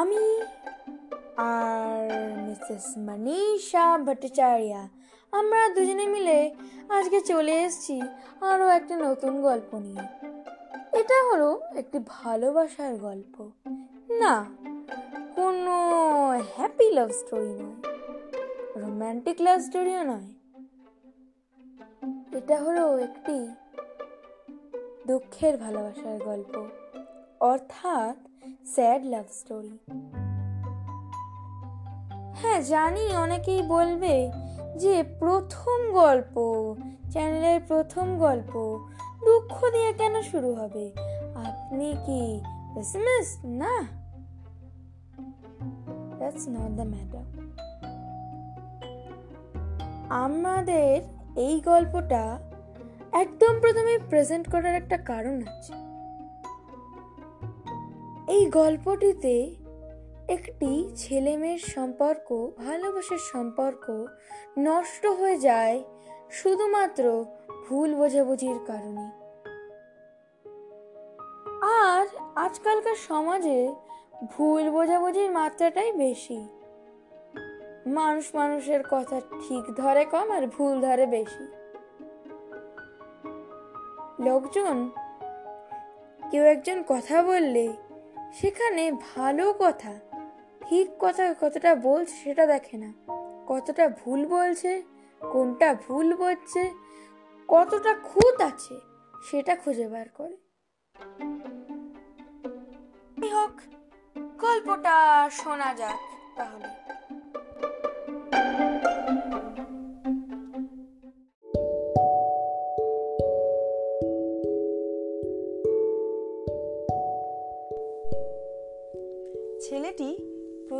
আমি আর মিসেস মনীষা ভট্টাচার্য, আমরা দুজনে মিলে আজকে চলে এসেছি আরও একটা নতুন গল্প নিয়ে। এটা হলো একটি ভালোবাসার গল্প। না, কোনো হ্যাপি লাভ স্টোরি নয় রোম্যান্টিক লাভ স্টোরিও নয়। এটা হলো একটি দুঃখের ভালোবাসার গল্প। অর্থাৎ স্যাড লাভ স্টোরি। হ্যাঁ জানি অনেকেই বলবে যে প্রথম গল্প, চ্যানেলের প্রথম গল্প দুঃখ দিয়ে কেন শুরু হবে? আপনি কি পেসিমিস্ট না। দ্যাটস নট দ্য ম্যাটার আমাদের এই গল্পটা একদম প্রথমে প্রেজেন্ট করার একটা কারণ আছে। এই গল্পটিতে একটি ছেলে মেয়ের সম্পর্ক, ভালোবাসার সম্পর্ক নষ্ট হয়ে যায় শুধুমাত্র ভুল বোঝাবুঝির কারণে। আর আজকালকার সমাজে ভুল বোঝাবুঝির মাত্রাটাই বেশি। মানুষ মানুষের কথা ঠিক ধরে কম আর ভুল ধরে বেশি। লোকজন, কেউ একজন কথা বললে সেখানে ভালো কথা, ঠিক কথা কতটা বলছে সেটা দেখে না। কতটা ভুল বলছে, কোনটা ভুল বলছে, কতটা খুঁত আছে সেটা খুঁজে বার করে। হোক, গল্পটা শোনা যাক তাহলে।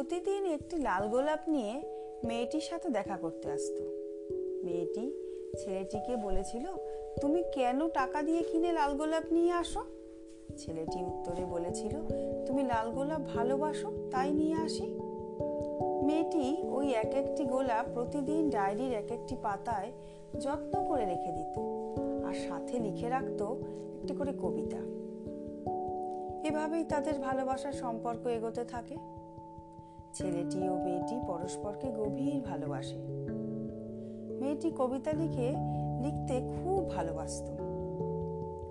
প্রতিদিন একটি লাল গোলাপ নিয়ে মেয়েটির সাথে দেখা করতে আসতো। মেয়েটি ছেলেটিকে বলেছিল, তুমি কেন টাকা দিয়ে কিনে লাল গোলাপ নিয়ে আসো? ছেলেটি উত্তরে বলেছিল, তুমি লাল গোলাপ ভালোবাসো, তাই নিয়ে আসি। মেয়েটি ওই এক একটি গোলাপ প্রতিদিন ডায়েরির এক একটি পাতায় যত্ন করে রেখে দিত আর সাথে লিখে রাখত একটি করে কবিতা। এভাবেই তাদের ভালোবাসার সম্পর্ক এগোতে থাকে। ছেলেটি ও মেয়েটি পরস্পরকে গভীর ভালোবাসে। মেয়েটি কবিতা লিখে, লিখতে খুব ভালোবাসত।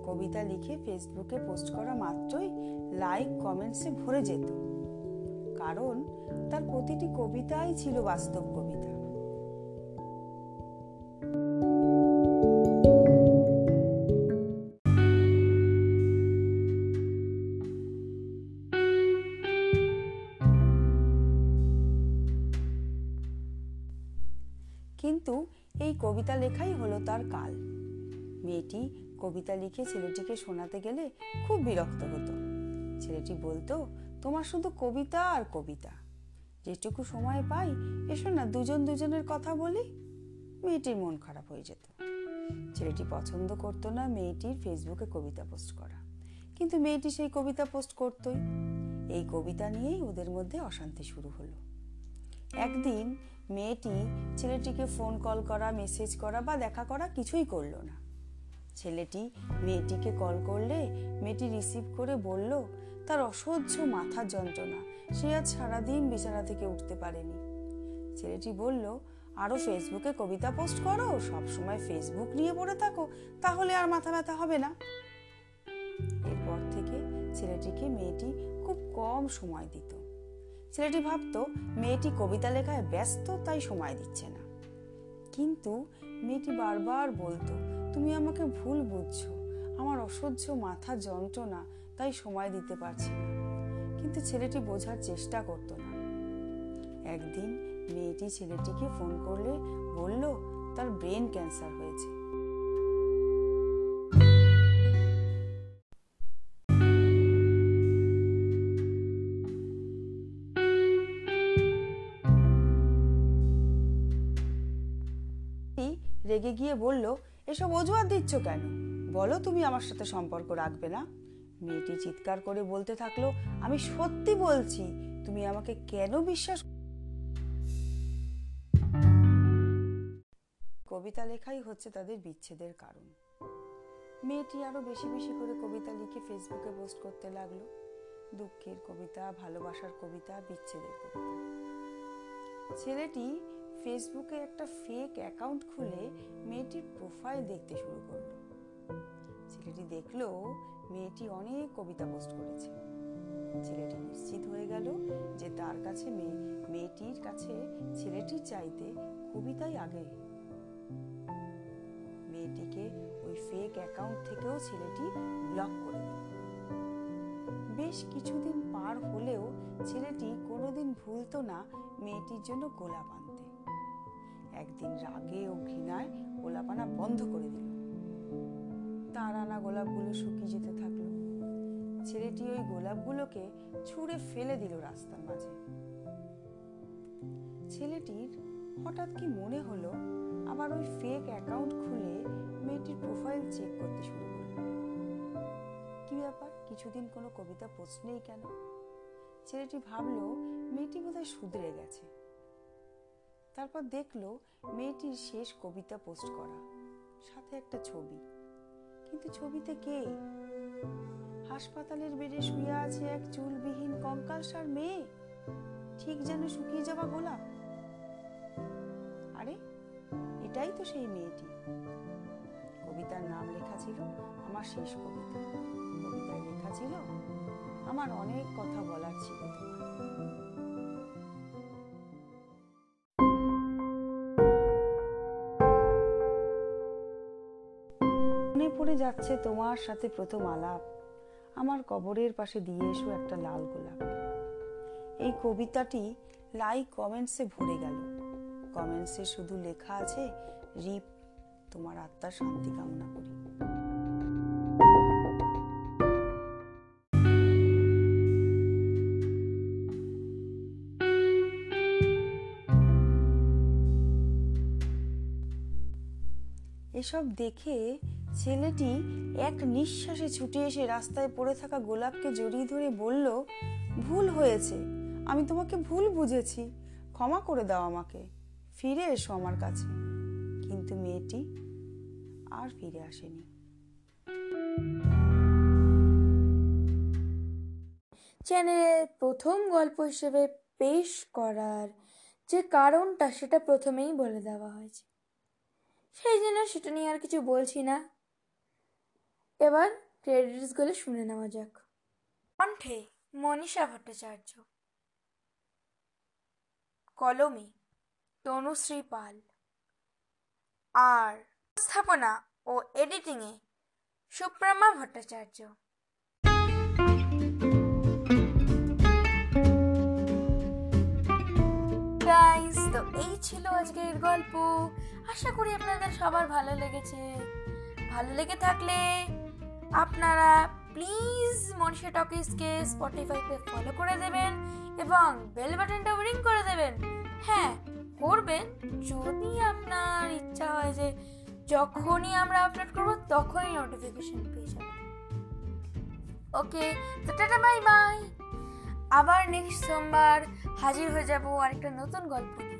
কবিতা লিখে ফেসবুকে পোস্ট করা মাত্রই লাইক কমেন্টসে ভরে যেত। কারণ তার প্রতিটি কবিতাই ছিল বাস্তব কবিতা। কবিতা লেখাই হলো তার কাল। মেয়েটি কবিতা লিখে ছেলেটিকে শোনাতে গেলে খুব বিরক্ত হতো। ছেলেটি বলতো, তোমার শুধু কবিতা আর কবিতা। যেটুকু সময় পাই, এসো না দুজন দুজনের কথা বলি। মেয়েটির মন খারাপ হয়ে যেত। ছেলেটি পছন্দ করতো না মেয়েটির ফেসবুকে কবিতা পোস্ট করা। কিন্তু মেয়েটি সেই কবিতা পোস্ট করতই। এই কবিতা নিয়েই ওদের মধ্যে অশান্তি শুরু হলো। একদিন মেয়েটি ছেলেটিকে ফোন কল করা মেসেজ করা বা দেখা করা কিছুই করল না। ছেলেটি মেয়েটিকে কল করলে মেয়েটি রিসিভ করে বলল, তার অসহ্য মাথার যন্ত্রণা, সে আজ সারাদিন বিছানা থেকে উঠতে পারেনি। ছেলেটি বলল আরও ফেসবুকে কবিতা পোস্ট করো সবসময় ফেসবুক নিয়ে পড়ে থাকো, তাহলে আর মাথা ব্যথা হবে না। এরপর থেকে ছেলেটিকে মেয়েটি খুব কম সময় দিত। ছেলেটি ভাবতো, মেয়েটি কবিতা লেখায় ব্যস্ত, তাই সময় দিচ্ছে না। কিন্তু মেয়েটি বারবার বলতো, তুমি আমাকে ভুল বুঝছ। আমার অসহ্য মাথা যন্ত্রণা, তাই সময় দিতে পারছি না। কিন্তু ছেলেটি বোঝার চেষ্টা করতো না। একদিন মেয়েটি ছেলেটিকে ফোন করলে বলল, তার ব্রেন ক্যান্সার হয়েছে। রেগে গিয়ে বলল, এসব অজুহাত দিচ্ছ কেন? বলো তুমি আমার সাথে সম্পর্ক রাখবে না? মেয়েটি চিৎকার করে বলতে থাকল, আমি সত্যি বলছি, তুমি আমাকে কেন বিশ্বাস কবিতা লেখাই হচ্ছে তাদের বিচ্ছেদের কারণ। মেয়েটি আরও বেশি বেশি করে কবিতা লিখে ফেসবুকে পোস্ট করতে লাগল। দুঃখের কবিতা, ভালোবাসার কবিতা, বিচ্ছেদের কবিতা। ছেলেটি ফেসবুকে একটা ফেক অ্যাকাউন্ট খুলে মেয়েটির প্রোফাইল দেখতে শুরু করল। ছেলেটি দেখল মেয়েটি অনেক কবিতা পোস্ট করেছে। ছেলেটি নিশ্চিত হয়ে গেল যে তার কাছে মেয়ে মেয়েটির কাছে ছেলেটির চাইতে কবিতাই আগে। মেয়েটিকে ওই ফেক অ্যাকাউন্ট থেকেও ছেলেটি ব্লক করে দিল। বেশ কিছুদিন পার হলেও ছেলেটি কোনোদিন ভুলতো না মেয়েটির জন্য গোলাপ একদিন রাগে ও ঘৃণায় গোলাপ আনা বন্ধ করে দিল। তার আনা গোলাপগুলো শুকিয়ে যেতে থাকল। ছেলেটি ওই গোলাপগুলোকে ছুঁড়ে ফেলে দিল রাস্তার মাঝে। ছেলেটির হঠাৎ কি মনে হলো, আবার ওই ফেক অ্যাকাউন্ট খুলে মেয়েটির প্রোফাইল চেক করতে শুরু করল। কি ব্যাপার? কিছুদিন কোনো কবিতা পোস্ট নেই কেন? ছেলেটি ভাবলো, মেয়েটি বোধহয় শুধরে গেছে। তারপর দেখল মেয়েটির শেষ কবিতা পোস্ট করা। সাথে একটা ছবি। কিন্তু ছবিতে কে? হাসপাতালের বেডে শুয়ে আছে এক চুলবিহীন কঙ্কালসার মেয়ে। ঠিক যেন শুকিয়ে যাওয়া গোলাপ। আরে, এটাই তো সেই মেয়েটি। কবিতার নাম লেখা ছিল আমার শেষ কবিতা। কবিতায় লেখা ছিল, আমার অনেক কথা বলার ছিল তোমার। যাচ্ছে তোমার সাথে প্রথম আলাপ। আমার কবরের পাশে দিয়ে এসো একটা লাল গোলাপ। এই কবিতাটি লাইক কমেন্টসে ভরে গেল। কমেন্টসে শুধু লেখা আছে, রিপ, তোমার আত্মার শান্তি কামনা করি। এসব দেখে ছেলেটি এক নিঃশ্বাসে ছুটে এসে রাস্তায় পড়ে থাকা গোলাপকে জড়িয়ে ধরে বলল, ভুল হয়েছে। আমি তোমাকে ভুল বুঝেছি। ক্ষমা করে দাও আমাকে। ফিরে এসো আমার কাছে। কিন্তু মেয়েটি আর ফিরে আসেনি। চ্যানেলের প্রথম গল্প হিসেবে পেশ করার যে কারণটা, সেটা প্রথমেই বলে দেওয়া হয়েছে। সেই জন্য সেটা নিয়ে আর কিছু বলছি না। এবার ক্রেডিটসগুলো শুনে নেওয়া যাক। কণ্ঠে মনীষা ভট্টাচার্য। কলমে তনুশ্রী পাল। আর স্থাপনা ও এডিটিংয়ে সুপ্রমা ভট্টাচার্য। গাইস তো এই ছিল আজকের গল্প। আশা করি আপনাদের সবার ভালো লেগেছে। ভালো লেগে থাকলে আপনারা প্লিজ মনীষা টকিসকে স্পটিফাইতে ফলো করে দেবেন এবং বেল বাটনটা রিং করে দেবেন। হ্যাঁ করবেন যদি আপনার ইচ্ছা হয় যে যখনই আমরা আপলোড করব তখনই নোটিফিকেশন পেয়ে যাবেন। ওকে, তো টাটা বাই বাই আবার নেক্সট সোমবার হাজির হয়ে যাব আরেকটা নতুন গল্প নিয়ে।